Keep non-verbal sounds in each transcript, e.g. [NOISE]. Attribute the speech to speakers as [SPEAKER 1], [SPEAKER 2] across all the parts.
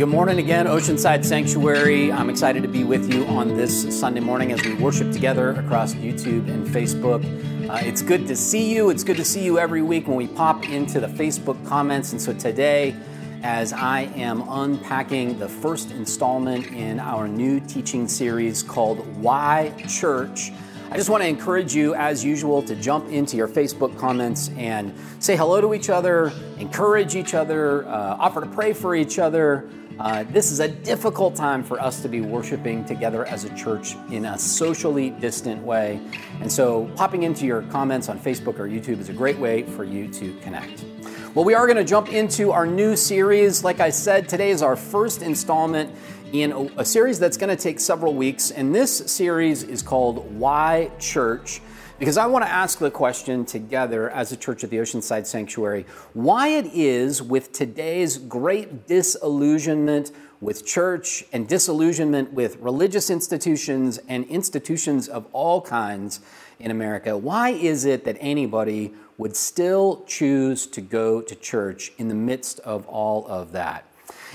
[SPEAKER 1] Good morning again, Oceanside Sanctuary. I'm excited to be with you on this Sunday morning as we worship together across YouTube and Facebook. Uh, it's good to see you. It's good to see you every week when we pop into the Facebook comments. And so today, as I am unpacking the first installment in our new teaching series called Why Church, I just want to encourage you, as usual, to jump into your Facebook comments and say hello to each other, encourage each other, uh, offer to pray for each other. Uh, this is a difficult time for us to be worshiping together as a church in a socially distant way. And so, popping into your comments on Facebook or YouTube is a great way for you to connect. Well, we are going to jump into our new series. Like I said, today is our first installment in a, a series that's going to take several weeks. And this series is called Why Church because I want to ask the question together as a church at the Oceanside Sanctuary why it is with today's great disillusionment with church and disillusionment with religious institutions and institutions of all kinds in America, why is it that anybody would still choose to go to church in the midst of all of that?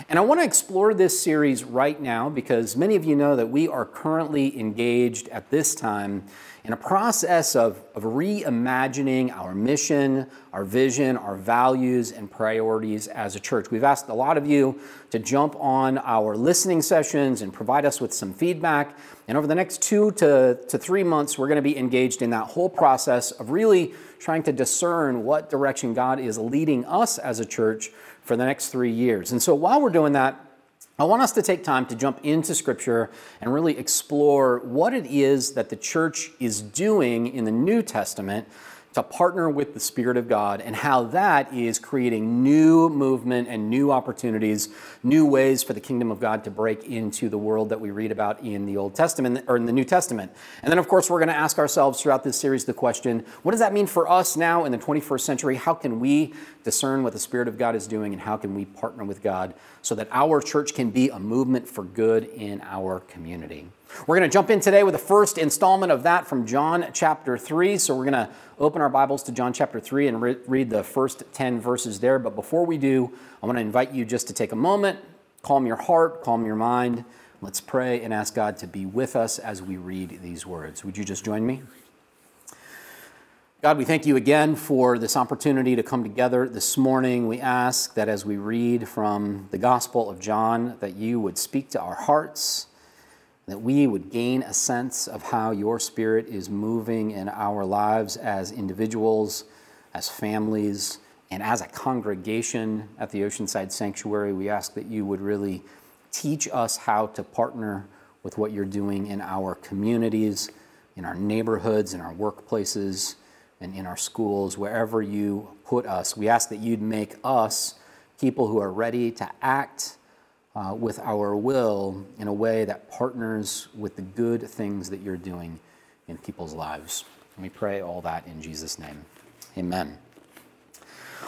[SPEAKER 1] And I want to explore this series right now because many of you know that we are currently engaged at this time in a process of, of reimagining our mission, our vision, our values, and priorities as a church. We've asked a lot of you to jump on our listening sessions and provide us with some feedback. And over the next two to, to three months, we're going to be engaged in that whole process of really trying to discern what direction God is leading us as a church for the next three years. And so while we're doing that, I want us to take time to jump into Scripture and really explore what it is that the church is doing in the New Testament to partner with the Spirit of God and how that is creating new movement and new opportunities, new ways for the kingdom of God to break into the world that we read about in the Old Testament or in the New Testament. And then, of course, we're going to ask ourselves throughout this series the question what does that mean for us now in the 21st century? How can we discern what the Spirit of God is doing and how can we partner with God so that our church can be a movement for good in our community? We're going to jump in today with the first installment of that from John chapter 3. So we're going to open our Bibles to John chapter 3 and re- read the first 10 verses there. But before we do, I want to invite you just to take a moment, calm your heart, calm your mind. Let's pray and ask God to be with us as we read these words. Would you just join me? God, we thank you again for this opportunity to come together this morning. We ask that as we read from the Gospel of John, that you would speak to our hearts that we would gain a sense of how your Spirit is moving in our lives as individuals, as families, and as a congregation at the Oceanside Sanctuary. We ask that you would really teach us how to partner with what you're doing in our communities, in our neighborhoods, in our workplaces, and in our schools, wherever you put us. We ask that you'd make us people who are ready to act with our will in a way that partners with the good things that you're doing in people's lives. And we pray all that in Jesus' name. Amen.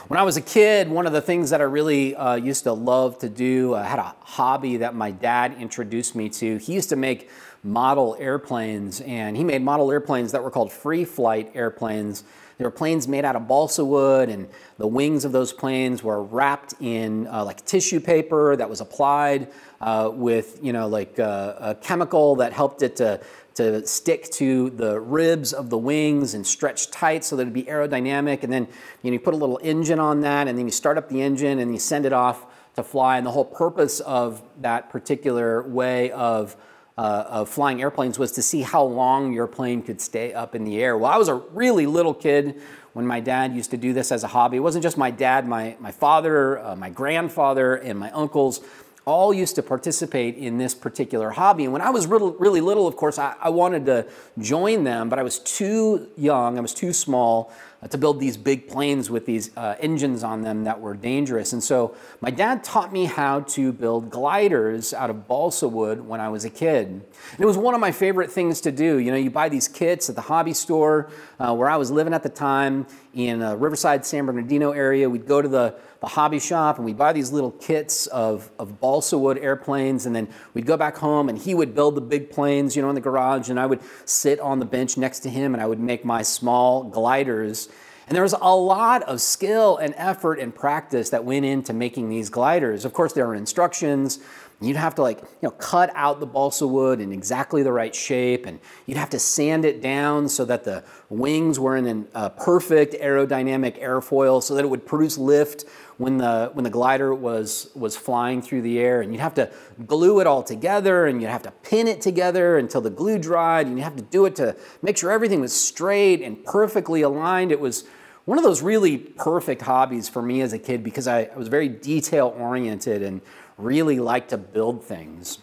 [SPEAKER 1] When I was a kid, one of the things that I really uh, used to love to do, I had a hobby that my dad introduced me to. He used to make model airplanes, and he made model airplanes that were called free flight airplanes there were planes made out of balsa wood, and the wings of those planes were wrapped in uh, like tissue paper that was applied uh, with, you know, like uh, a chemical that helped it to, to stick to the ribs of the wings and stretch tight so that it'd be aerodynamic. And then you, know, you put a little engine on that, and then you start up the engine and you send it off to fly. And the whole purpose of that particular way of uh, of flying airplanes was to see how long your plane could stay up in the air. Well, I was a really little kid when my dad used to do this as a hobby. It wasn't just my dad, my, my father, uh, my grandfather, and my uncles all used to participate in this particular hobby. And when I was really, really little, of course, I, I wanted to join them, but I was too young, I was too small to build these big planes with these uh, engines on them that were dangerous. And so my dad taught me how to build gliders out of balsa wood when I was a kid. And it was one of my favorite things to do. You know, you buy these kits at the hobby store uh, where I was living at the time in uh, Riverside, San Bernardino area. We'd go to the the hobby shop and we'd buy these little kits of, of balsa wood airplanes and then we'd go back home and he would build the big planes you know in the garage and i would sit on the bench next to him and i would make my small gliders And there was a lot of skill and effort and practice that went into making these gliders. Of course, there were instructions. You'd have to like, you know, cut out the balsa wood in exactly the right shape, and you'd have to sand it down so that the wings were in a perfect aerodynamic airfoil so that it would produce lift when the when the glider was was flying through the air. And you'd have to glue it all together and you'd have to pin it together until the glue dried and you'd have to do it to make sure everything was straight and perfectly aligned. It was one of those really perfect hobbies for me as a kid because I, I was very detail oriented and really like to build things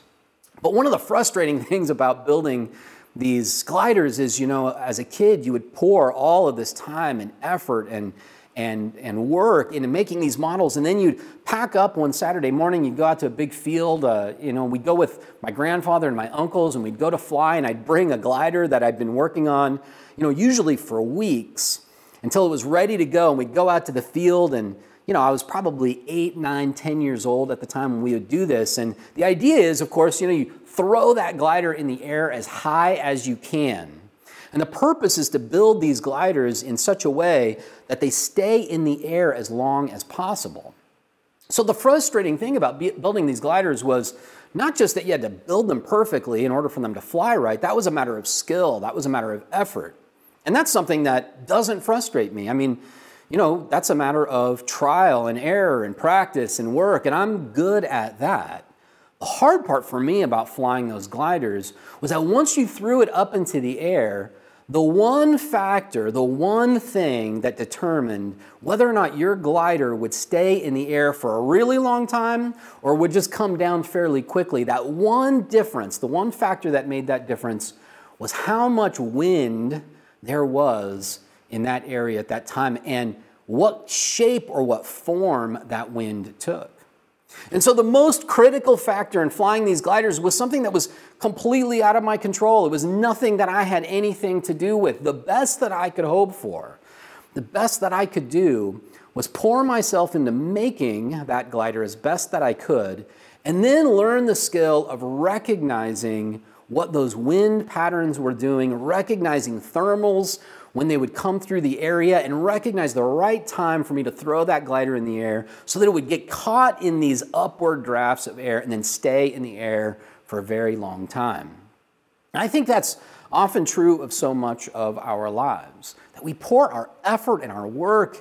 [SPEAKER 1] but one of the frustrating [LAUGHS] things about building these gliders is you know as a kid you would pour all of this time and effort and and, and work into making these models. And then you'd pack up one Saturday morning, you'd go out to a big field. Uh, you know, we'd go with my grandfather and my uncles, and we'd go to fly, and I'd bring a glider that I'd been working on, you know, usually for weeks until it was ready to go. And we'd go out to the field, and, you know, I was probably eight, nine, ten years old at the time when we would do this. And the idea is, of course, you know, you throw that glider in the air as high as you can and the purpose is to build these gliders in such a way that they stay in the air as long as possible. So the frustrating thing about building these gliders was not just that you had to build them perfectly in order for them to fly right, that was a matter of skill, that was a matter of effort. And that's something that doesn't frustrate me. I mean, you know, that's a matter of trial and error and practice and work, and I'm good at that. The hard part for me about flying those gliders was that once you threw it up into the air, the one factor, the one thing that determined whether or not your glider would stay in the air for a really long time or would just come down fairly quickly, that one difference, the one factor that made that difference was how much wind there was in that area at that time and what shape or what form that wind took. And so the most critical factor in flying these gliders was something that was completely out of my control. It was nothing that I had anything to do with. The best that I could hope for, the best that I could do was pour myself into making that glider as best that I could and then learn the skill of recognizing what those wind patterns were doing, recognizing thermals when they would come through the area and recognize the right time for me to throw that glider in the air so that it would get caught in these upward drafts of air and then stay in the air for a very long time. And I think that's often true of so much of our lives that we pour our effort and our work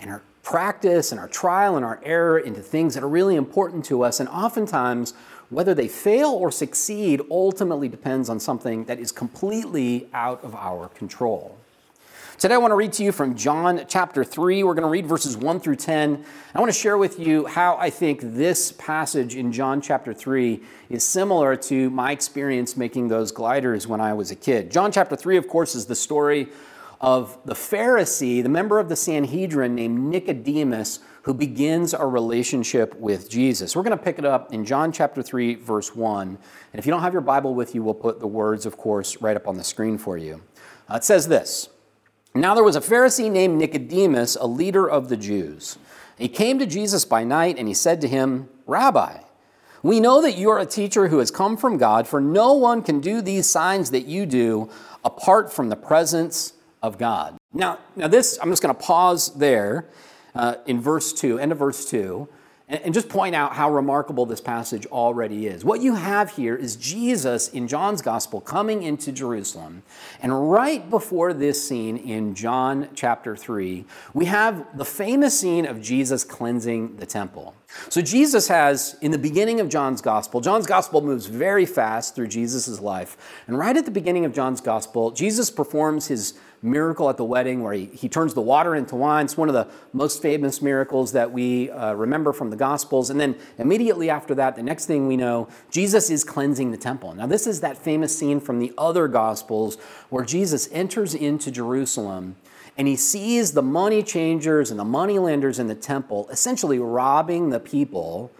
[SPEAKER 1] and our practice and our trial and our error into things that are really important to us, and oftentimes whether they fail or succeed ultimately depends on something that is completely out of our control. Today, I want to read to you from John chapter 3. We're going to read verses 1 through 10. I want to share with you how I think this passage in John chapter 3 is similar to my experience making those gliders when I was a kid. John chapter 3, of course, is the story of the Pharisee, the member of the Sanhedrin named Nicodemus, who begins a relationship with Jesus. We're going to pick it up in John chapter 3, verse 1. And if you don't have your Bible with you, we'll put the words, of course, right up on the screen for you. Uh, it says this. Now there was a Pharisee named Nicodemus, a leader of the Jews. He came to Jesus by night and he said to him, Rabbi, we know that you are a teacher who has come from God, for no one can do these signs that you do apart from the presence of God. Now, now this, I'm just going to pause there uh, in verse 2, end of verse 2 and just point out how remarkable this passage already is. What you have here is Jesus in John's gospel coming into Jerusalem. And right before this scene in John chapter 3, we have the famous scene of Jesus cleansing the temple. So Jesus has, in the beginning of John's gospel, John's gospel moves very fast through Jesus' life. And right at the beginning of John's gospel, Jesus performs his miracle at the wedding where he, he turns the water into wine. It's one of the most famous miracles that we uh, remember from the Gospels. And then immediately after that, the next thing we know, Jesus is cleansing the temple. Now, this is that famous scene from the other Gospels where Jesus enters into Jerusalem and he sees the money changers and the money lenders in the temple essentially robbing the people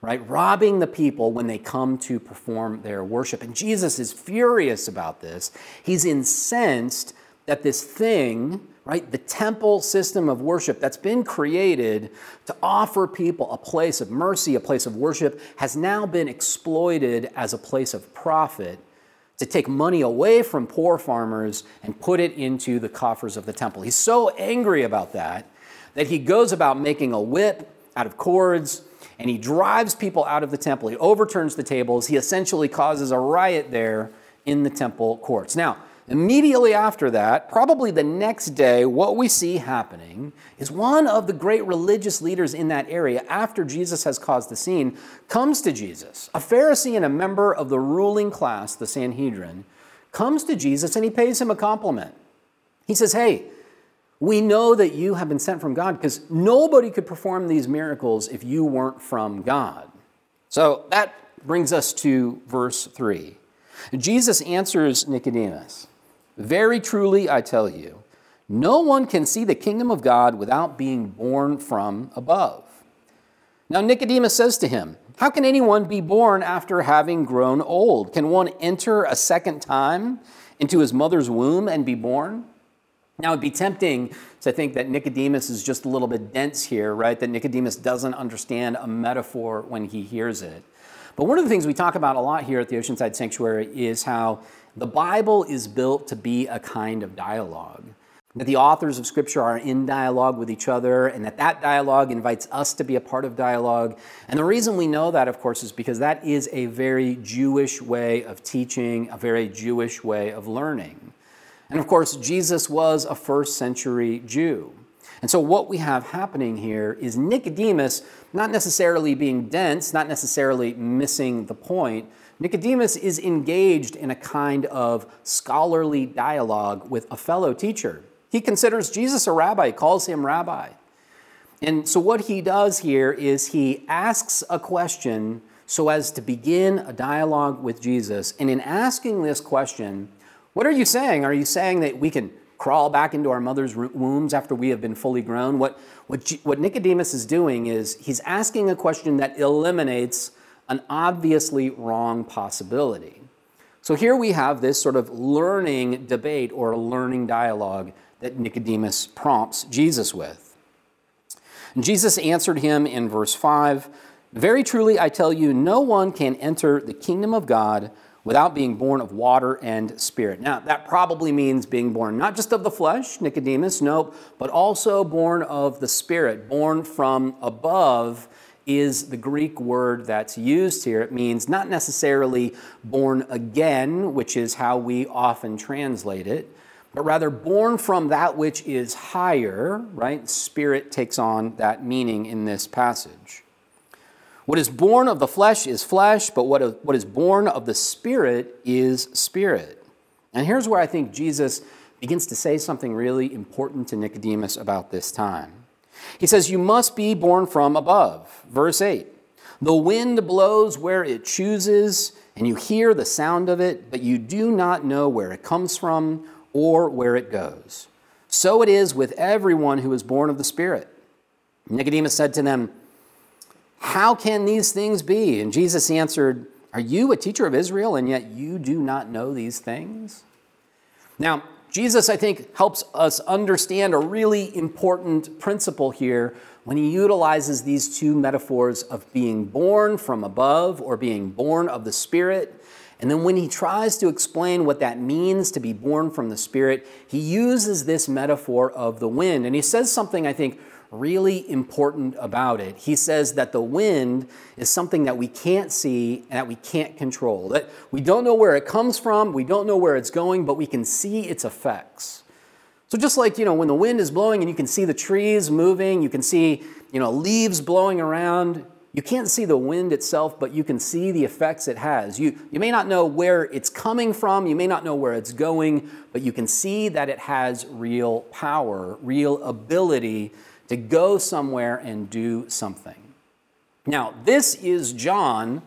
[SPEAKER 1] right? Robbing the people when they come to perform their worship. And Jesus is furious about this. He's incensed that this thing, right, the temple system of worship that's been created to offer people a place of mercy, a place of worship, has now been exploited as a place of profit to take money away from poor farmers and put it into the coffers of the temple. He's so angry about that that he goes about making a whip out of cords and he drives people out of the temple. He overturns the tables. He essentially causes a riot there in the temple courts. Now, Immediately after that, probably the next day, what we see happening is one of the great religious leaders in that area, after Jesus has caused the scene, comes to Jesus. A Pharisee and a member of the ruling class, the Sanhedrin, comes to Jesus and he pays him a compliment. He says, Hey, we know that you have been sent from God because nobody could perform these miracles if you weren't from God. So that brings us to verse 3. Jesus answers Nicodemus. Very truly, I tell you, no one can see the kingdom of God without being born from above. Now, Nicodemus says to him, How can anyone be born after having grown old? Can one enter a second time into his mother's womb and be born? Now, it'd be tempting to think that Nicodemus is just a little bit dense here, right? That Nicodemus doesn't understand a metaphor when he hears it. But one of the things we talk about a lot here at the Oceanside Sanctuary is how the Bible is built to be a kind of dialogue. That the authors of Scripture are in dialogue with each other, and that that dialogue invites us to be a part of dialogue. And the reason we know that, of course, is because that is a very Jewish way of teaching, a very Jewish way of learning. And of course, Jesus was a first century Jew. And so, what we have happening here is Nicodemus not necessarily being dense, not necessarily missing the point, Nicodemus is engaged in a kind of scholarly dialogue with a fellow teacher. He considers Jesus a rabbi, calls him rabbi. And so, what he does here is he asks a question so as to begin a dialogue with Jesus. And in asking this question, what are you saying? Are you saying that we can crawl back into our mother's wombs after we have been fully grown? What, what, what Nicodemus is doing is he's asking a question that eliminates an obviously wrong possibility. So here we have this sort of learning debate or a learning dialogue that Nicodemus prompts Jesus with. And Jesus answered him in verse 5 Very truly, I tell you, no one can enter the kingdom of God without being born of water and spirit. Now, that probably means being born not just of the flesh, Nicodemus, nope, but also born of the spirit, born from above is the Greek word that's used here. It means not necessarily born again, which is how we often translate it, but rather born from that which is higher, right? Spirit takes on that meaning in this passage. What is born of the flesh is flesh, but what, what is born of the Spirit is spirit. And here's where I think Jesus begins to say something really important to Nicodemus about this time. He says, You must be born from above. Verse 8 The wind blows where it chooses, and you hear the sound of it, but you do not know where it comes from or where it goes. So it is with everyone who is born of the Spirit. Nicodemus said to them, How can these things be? And Jesus answered, Are you a teacher of Israel, and yet you do not know these things? Now, Jesus, I think, helps us understand a really important principle here when he utilizes these two metaphors of being born from above or being born of the Spirit. And then when he tries to explain what that means to be born from the Spirit, he uses this metaphor of the wind. And he says something, I think, really important about it. He says that the wind is something that we can't see and that we can't control. That we don't know where it comes from, we don't know where it's going, but we can see its effects. So just like, you know, when the wind is blowing and you can see the trees moving, you can see, you know, leaves blowing around, you can't see the wind itself, but you can see the effects it has. You, you may not know where it's coming from, you may not know where it's going, but you can see that it has real power, real ability to go somewhere and do something. Now, this is John,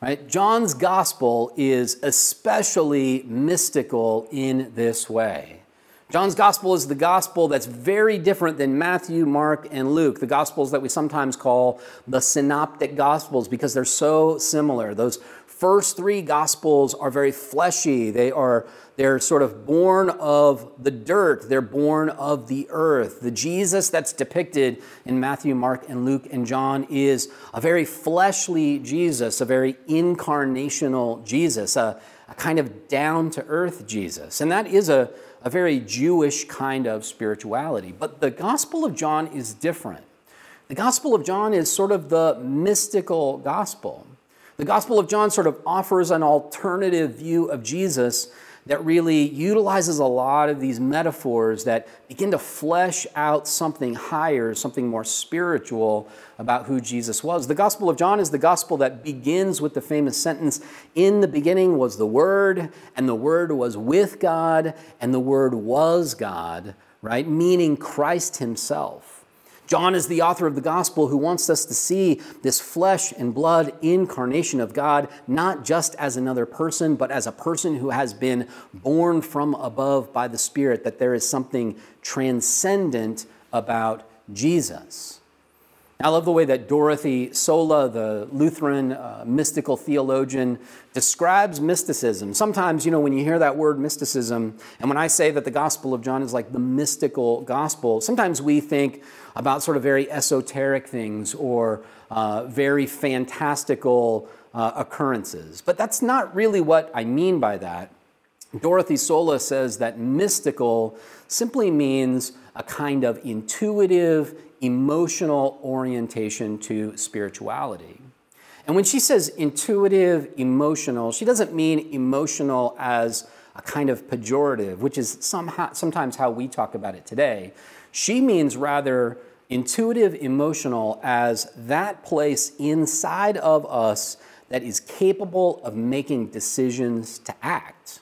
[SPEAKER 1] right? John's gospel is especially mystical in this way. John's gospel is the gospel that's very different than Matthew, Mark, and Luke, the gospels that we sometimes call the synoptic gospels because they're so similar. Those first three gospels are very fleshy. They are they're sort of born of the dirt. They're born of the earth. The Jesus that's depicted in Matthew, Mark, and Luke and John is a very fleshly Jesus, a very incarnational Jesus, a, a kind of down to earth Jesus. And that is a, a very Jewish kind of spirituality. But the Gospel of John is different. The Gospel of John is sort of the mystical gospel. The Gospel of John sort of offers an alternative view of Jesus that really utilizes a lot of these metaphors that begin to flesh out something higher, something more spiritual about who Jesus was. The Gospel of John is the gospel that begins with the famous sentence In the beginning was the Word, and the Word was with God, and the Word was God, right? Meaning Christ Himself. John is the author of the gospel who wants us to see this flesh and blood incarnation of God, not just as another person, but as a person who has been born from above by the Spirit, that there is something transcendent about Jesus. I love the way that Dorothee Sölle, the Lutheran uh, mystical theologian, describes mysticism. Sometimes, you know, when you hear that word mysticism, and when I say that the Gospel of John is like the mystical gospel, sometimes we think about sort of very esoteric things or uh, very fantastical uh, occurrences. But that's not really what I mean by that. Dorothee Sölle says that mystical simply means a kind of intuitive, emotional orientation to spirituality. And when she says intuitive, emotional, she doesn't mean emotional as a kind of pejorative, which is somehow, sometimes how we talk about it today. She means rather intuitive, emotional as that place inside of us that is capable of making decisions to act.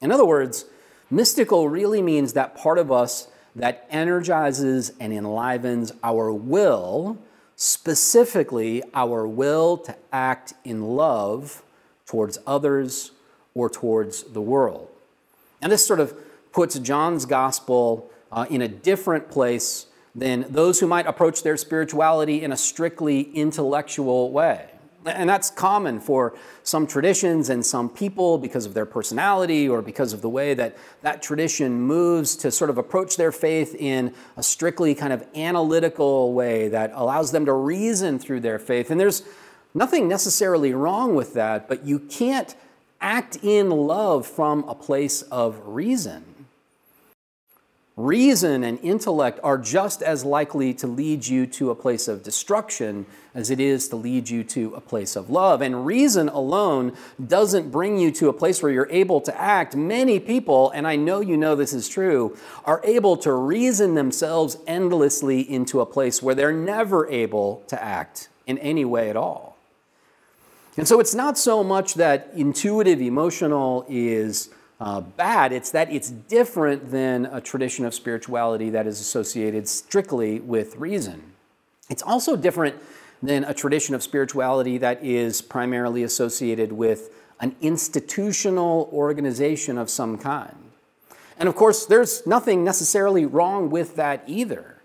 [SPEAKER 1] In other words, mystical really means that part of us that energizes and enlivens our will, specifically our will to act in love towards others or towards the world. And this sort of puts John's gospel uh, in a different place than those who might approach their spirituality in a strictly intellectual way. And that's common for some traditions and some people because of their personality or because of the way that that tradition moves to sort of approach their faith in a strictly kind of analytical way that allows them to reason through their faith. And there's nothing necessarily wrong with that, but you can't act in love from a place of reason. Reason and intellect are just as likely to lead you to a place of destruction as it is to lead you to a place of love. And reason alone doesn't bring you to a place where you're able to act. Many people, and I know you know this is true, are able to reason themselves endlessly into a place where they're never able to act in any way at all. And so it's not so much that intuitive emotional is uh, bad. It's that it's different than a tradition of spirituality that is associated strictly with reason. It's also different than a tradition of spirituality that is primarily associated with an institutional organization of some kind. And of course, there's nothing necessarily wrong with that either.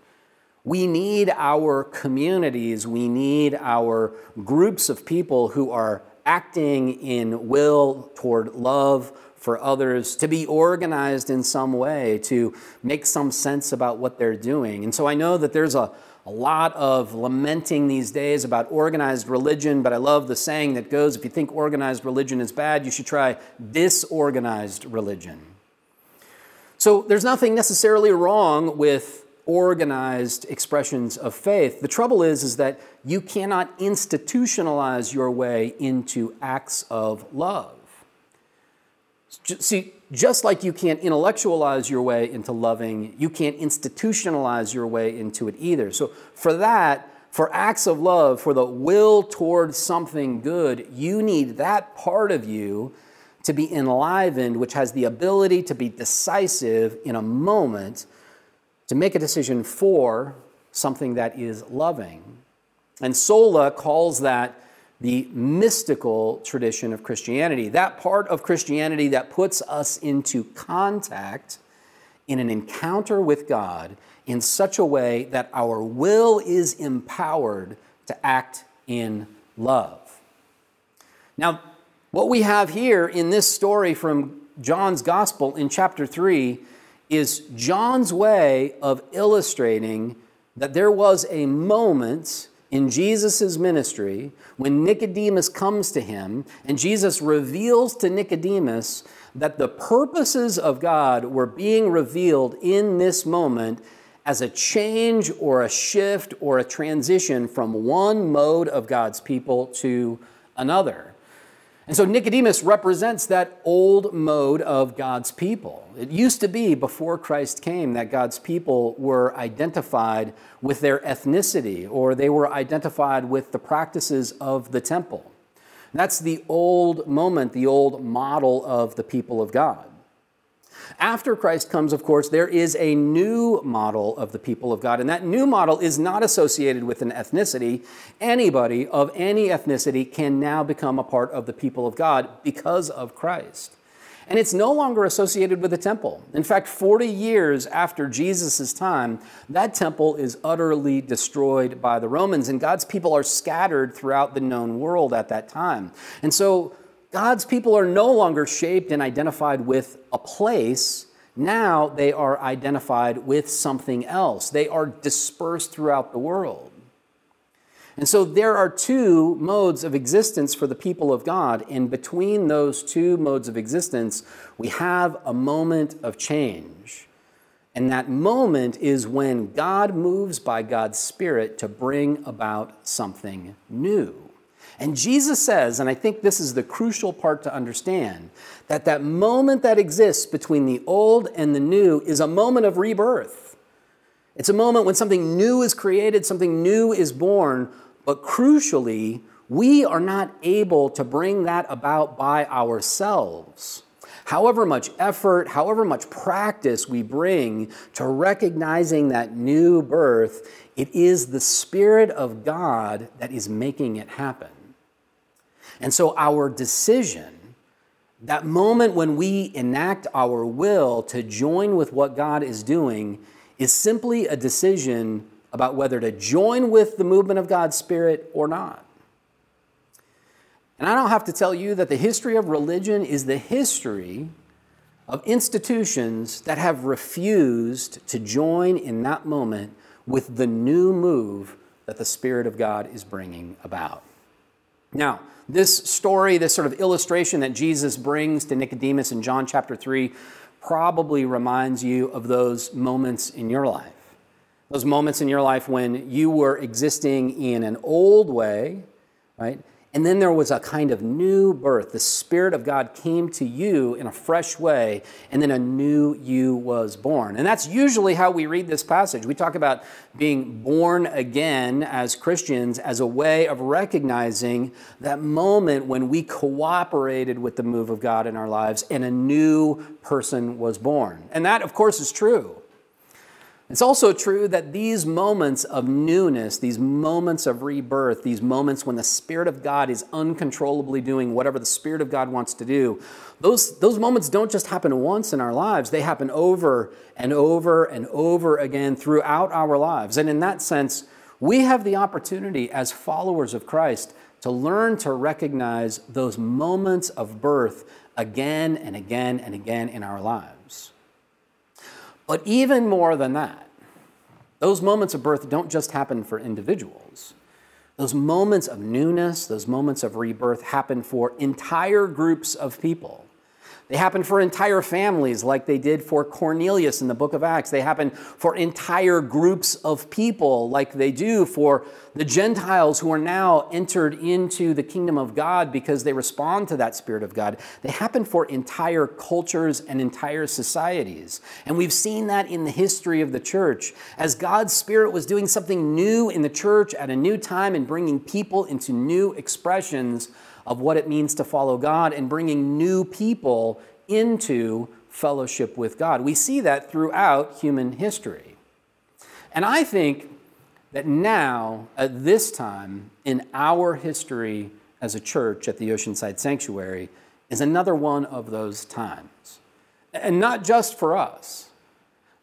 [SPEAKER 1] We need our communities, we need our groups of people who are acting in will toward love for others to be organized in some way, to make some sense about what they're doing. And so I know that there's a, a lot of lamenting these days about organized religion, but I love the saying that goes if you think organized religion is bad, you should try disorganized religion. So there's nothing necessarily wrong with organized expressions of faith. The trouble is is that you cannot institutionalize your way into acts of love. See, just like you can't intellectualize your way into loving, you can't institutionalize your way into it either. So, for that, for acts of love, for the will towards something good, you need that part of you to be enlivened, which has the ability to be decisive in a moment to make a decision for something that is loving. And Sölle calls that the mystical tradition of Christianity, that part of Christianity that puts us into contact in an encounter with God in such a way that our will is empowered to act in love. Now, What we have here in this story from John's Gospel in chapter 3 is John's way of illustrating that there was a moment in Jesus' ministry when Nicodemus comes to him and Jesus reveals to Nicodemus that the purposes of God were being revealed in this moment as a change or a shift or a transition from one mode of God's people to another. And so Nicodemus represents that old mode of God's people. It used to be before Christ came that God's people were identified with their ethnicity or they were identified with the practices of the temple. That's the old moment, the old model of the people of God. After Christ comes, of course, there is a new model of the people of God, and that new model is not associated with an ethnicity. Anybody of any ethnicity can now become a part of the people of God because of Christ. And it's no longer associated with the temple. In fact, 40 years after Jesus' time, that temple is utterly destroyed by the Romans, and God's people are scattered throughout the known world at that time. And so God's people are no longer shaped and identified with a place. Now they are identified with something else. They are dispersed throughout the world. And so there are two modes of existence for the people of God. And between those two modes of existence, we have a moment of change. And that moment is when God moves by God's Spirit to bring about something new. And Jesus says, and I think this is the crucial part to understand, that that moment that exists between the old and the new is a moment of rebirth. It's a moment when something new is created, something new is born, but crucially, we are not able to bring that about by ourselves. However much effort, however much practice we bring to recognizing that new birth, it is the Spirit of God that is making it happen. And so our decision, that moment when we enact our will to join with what God is doing, is simply a decision about whether to join with the movement of God's Spirit or not. And I don't have to tell you that the history of religion is the history of institutions that have refused to join in that moment with the new move that the Spirit of God is bringing about. Now, this story, this sort of illustration that Jesus brings to Nicodemus in John chapter 3, probably reminds you of those moments in your life. Those moments in your life when you were existing in an old way, right? And then there was a kind of new birth. The Spirit of God came to you in a fresh way, and then a new you was born. And that's usually how we read this passage. We talk about being born again as Christians as a way of recognizing that moment when we cooperated with the move of God in our lives and a new person was born. And that, of course, is true. It's also true that these moments of newness, these moments of rebirth, these moments when the Spirit of God is uncontrollably doing whatever the Spirit of God wants to do, those, those moments don't just happen once in our lives, they happen over and over and over again throughout our lives. And in that sense, we have the opportunity as followers of Christ to learn to recognize those moments of birth again and again and again in our lives. But even more than that, those moments of birth don't just happen for individuals. Those moments of newness, those moments of rebirth happen for entire groups of people. They happen for entire families, like they did for Cornelius in the book of Acts. They happen for entire groups of people, like they do for the Gentiles who are now entered into the kingdom of God because they respond to that Spirit of God. They happen for entire cultures and entire societies. And we've seen that in the history of the church. As God's Spirit was doing something new in the church at a new time and bringing people into new expressions of what it means to follow God and bringing new people into fellowship with God. We see that throughout human history. And I think that now, at this time in our history as a church at the Oceanside Sanctuary, is another one of those times. And not just for us.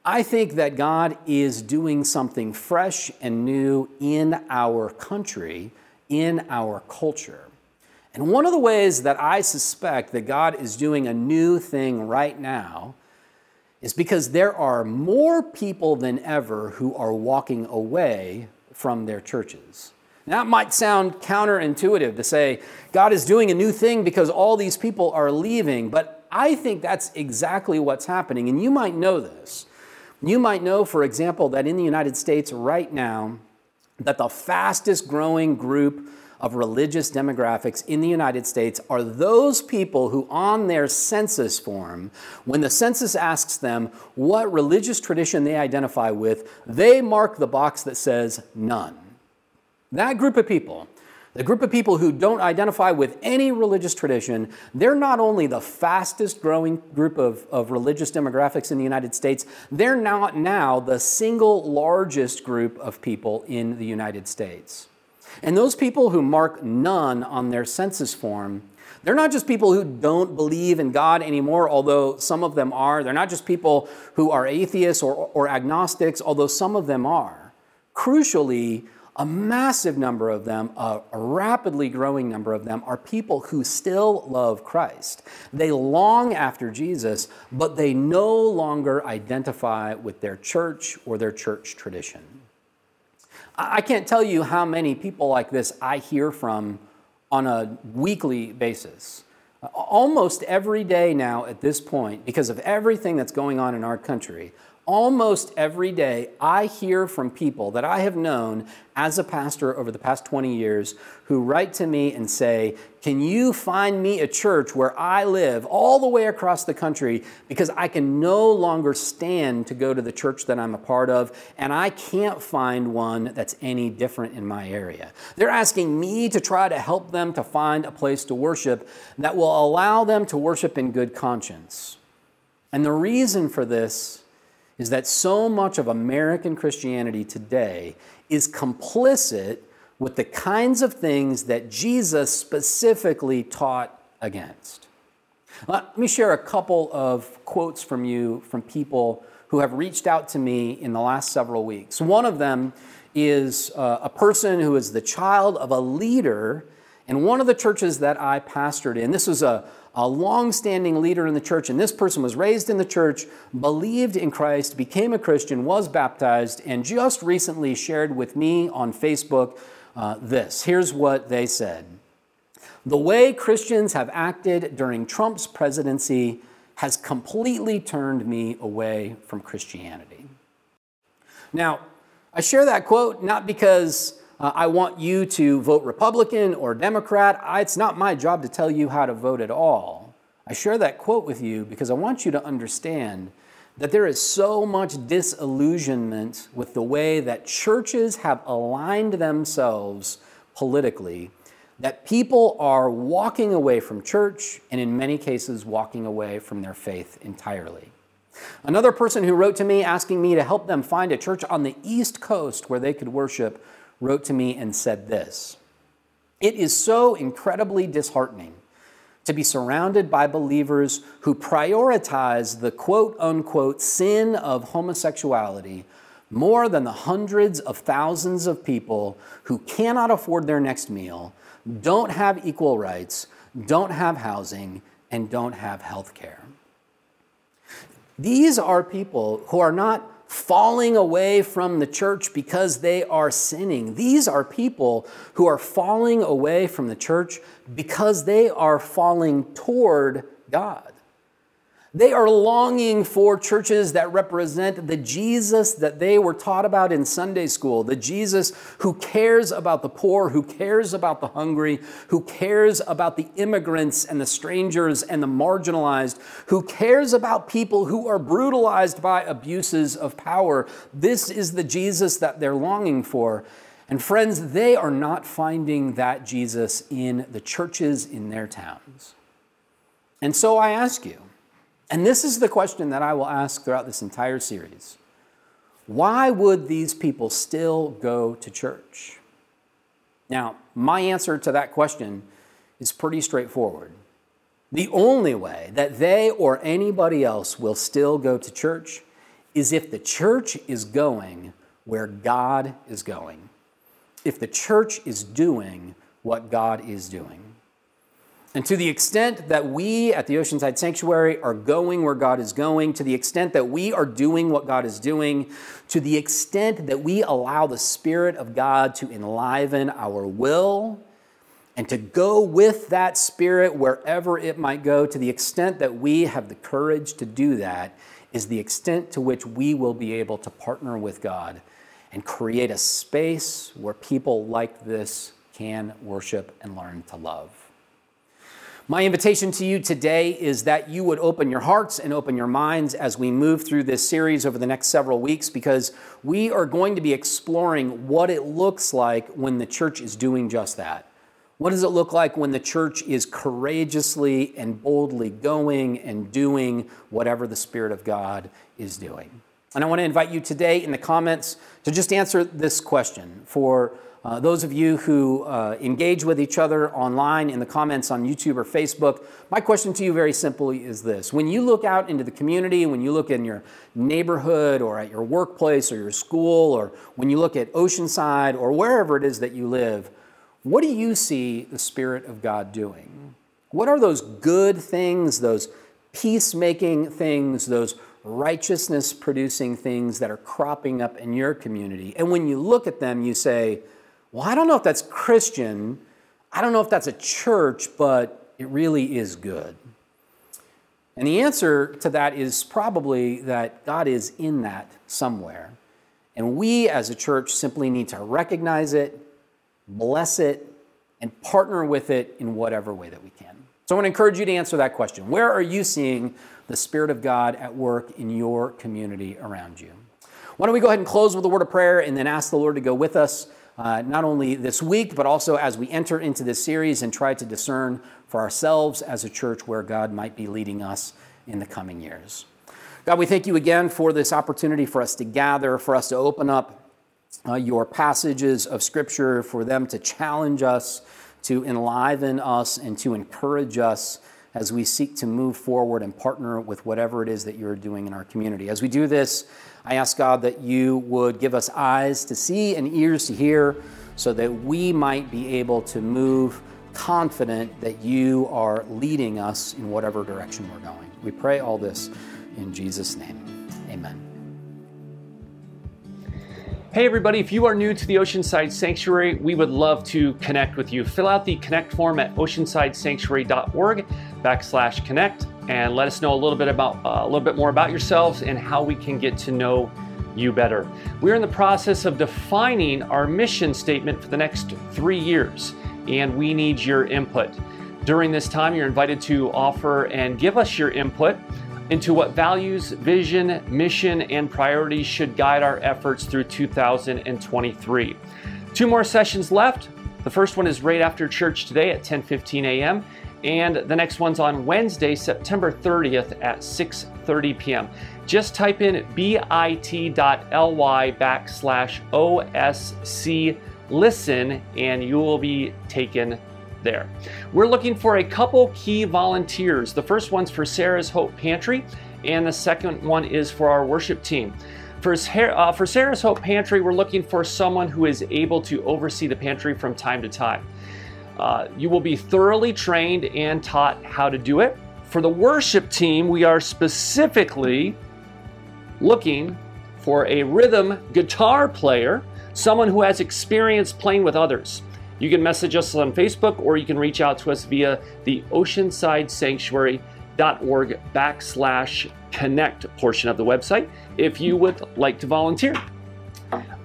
[SPEAKER 1] I think that God is doing something fresh and new in our country, in our culture. And one of the ways that I suspect that God is doing a new thing right now is because there are more people than ever who are walking away from their churches. Now, it might sound counterintuitive to say God is doing a new thing because all these people are leaving, but I think that's exactly what's happening. And you might know this. You might know, for example, that in the United States right now, that the fastest growing group of religious demographics in the United States are those people who, on their census form, when the census asks them what religious tradition they identify with, they mark the box that says none. That group of people, the group of people who don't identify with any religious tradition, they're not only the fastest growing group of, of religious demographics in the United States, they're not now the single largest group of people in the United States. And those people who mark none on their census form, they're not just people who don't believe in God anymore, although some of them are. They're not just people who are atheists or, or agnostics, although some of them are. Crucially, a massive number of them, a, rapidly growing number of them, are people who still love Christ. They long after Jesus, but they no longer identify with their church or their church tradition. I can't tell you how many people like this I hear from on a weekly basis. Almost every day now at this point, because of everything that's going on in our country, almost every day, I hear from people that I have known as a pastor over the past 20 years who write to me and say, Can you find me a church where I live all the way across the country because I can no longer stand to go to the church that I'm a part of and I can't find one that's any different in my area? They're asking me to try to help them to find a place to worship that will allow them to worship in good conscience. And the reason for this is that so much of American Christianity today is complicit with the kinds of things that Jesus specifically taught against. Let me share a couple of quotes from you from people who have reached out to me in the last several weeks. One of them is uh, a person who is the child of a leader in one of the churches that I pastored in. This was a, a long-standing leader in the church, and this person was raised in the church, believed in Christ, became a Christian, was baptized, and just recently shared with me on Facebook uh, this. Here's what they said. The way Christians have acted during Trump's presidency has completely turned me away from Christianity. Now, I share that quote not because uh, I want you to vote Republican or Democrat. I, it's not my job to tell you how to vote at all. I share that quote with you because I want you to understand that there is so much disillusionment with the way that churches have aligned themselves politically that people are walking away from church and, in many cases, walking away from their faith entirely. Another person who wrote to me asking me to help them find a church on the East Coast where they could worship wrote to me and said this It is so incredibly disheartening to be surrounded by believers who prioritize the quote unquote sin of homosexuality more than the hundreds of thousands of people who cannot afford their next meal, don't have equal rights, don't have housing, and don't have health care. These are people who are not falling away from the church because they are sinning. These are people who are falling away from the church because they are falling toward God. They are longing for churches that represent the Jesus that they were taught about in Sunday school, the Jesus who cares about the poor, who cares about the hungry, who cares about the immigrants and the strangers and the marginalized, who cares about people who are brutalized by abuses of power. This is the Jesus that they're longing for. And friends, they are not finding that Jesus in the churches in their towns. And so I ask you, and this is the question that I will ask throughout this entire series Why would these people still go to church? Now, my answer to that question is pretty straightforward. The only way that they or anybody else will still go to church is if the church is going where God is going, if the church is doing what God is doing. And to the extent that we at the Oceanside Sanctuary are going where God is going, to the extent that we are doing what God is doing, to the extent that we allow the Spirit of God to enliven our will and to go with that Spirit wherever it might go, to the extent that we have the courage to do that, is the extent to which we will be able to partner with God and create a space where people like this can worship and learn to love. My invitation to you today is that you would open your hearts and open your minds as we move through this series over the next several weeks because we are going to be exploring what it looks like when the church is doing just that. What does it look like when the church is courageously and boldly going and doing whatever the Spirit of God is doing? And I want to invite you today in the comments to just answer this question for uh, those of you who uh, engage with each other online in the comments on YouTube or Facebook, my question to you very simply is this. When you look out into the community, when you look in your neighborhood or at your workplace or your school, or when you look at Oceanside or wherever it is that you live, what do you see the Spirit of God doing? What are those good things, those peacemaking things, those righteousness producing things that are cropping up in your community? And when you look at them, you say, well, I don't know if that's Christian. I don't know if that's a church, but it really is good. And the answer to that is probably that God is in that somewhere. And we as a church simply need to recognize it, bless it, and partner with it in whatever way that we can. So I want to encourage you to answer that question. Where are you seeing the Spirit of God at work in your community around you? Why don't we go ahead and close with a word of prayer and then ask the Lord to go with us uh, not only this week, but also as we enter into this series and try to discern for ourselves as a church where God might be leading us in the coming years. God, we thank you again for this opportunity for us to gather, for us to open up uh, your passages of Scripture, for them to challenge us, to enliven us, and to encourage us as we seek to move forward and partner with whatever it is that you're doing in our community. As we do this, I ask God that you would give us eyes to see and ears to hear so that we might be able to move confident that you are leading us in whatever direction we're going. We pray all this in Jesus' name. Amen.
[SPEAKER 2] Hey, everybody, if you are new to the Oceanside Sanctuary, we would love to connect with you. Fill out the connect form at oceansidesanctuary.org backslash connect and let us know a little bit about uh, a little bit more about yourselves and how we can get to know you better. We're in the process of defining our mission statement for the next three years, and we need your input. During this time, you're invited to offer and give us your input into what values, vision, mission, and priorities should guide our efforts through 2023. Two more sessions left. The first one is right after church today at 10:15 a.m and the next one's on Wednesday, September 30th at 6:30 p.m. Just type in bit.ly backslash OSC listen and you will be taken there. We're looking for a couple key volunteers. The first one's for Sarah's Hope Pantry, and the second one is for our worship team. For, uh, for Sarah's Hope Pantry, we're looking for someone who is able to oversee the pantry from time to time. Uh, you will be thoroughly trained and taught how to do it. For the worship team, we are specifically looking for a rhythm guitar player, someone who has experience playing with others. You can message us on Facebook or you can reach out to us via the oceansidesanctuary.org backslash connect portion of the website if you would like to volunteer.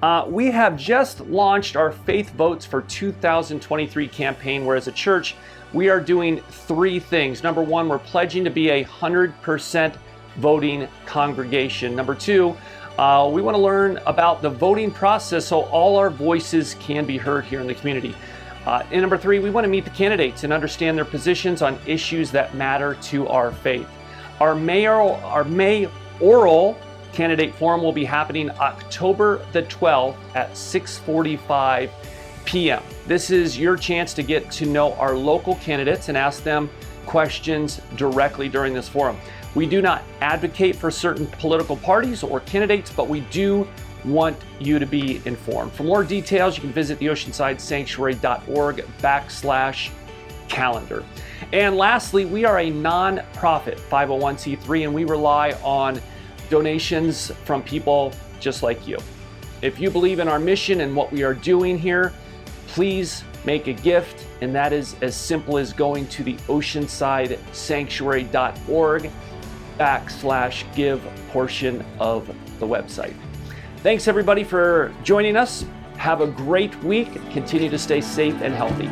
[SPEAKER 2] Uh, we have just launched our Faith Votes for 2023 campaign, where as a church, we are doing three things. Number one, we're pledging to be a 100% voting congregation. Number two, uh, we want to learn about the voting process so all our voices can be heard here in the community. Uh, and number three, we want to meet the candidates and understand their positions on issues that matter to our faith. Our mayoral, our May oral candidate forum will be happening October the 12th at 6:45 p.m. This is your chance to get to know our local candidates and ask them questions directly during this forum. We do not advocate for certain political parties or candidates, but we do want you to be informed. For more details, you can visit the oceansidesanctuary.org backslash calendar. And lastly, we are a non-profit 501c3 and we rely on donations from people just like you. If you believe in our mission and what we are doing here, please make a gift, and that is as simple as going to the oceansidesanctuary.org backslash give portion of the website. Thanks everybody for joining us. Have a great week. Continue to stay safe and healthy.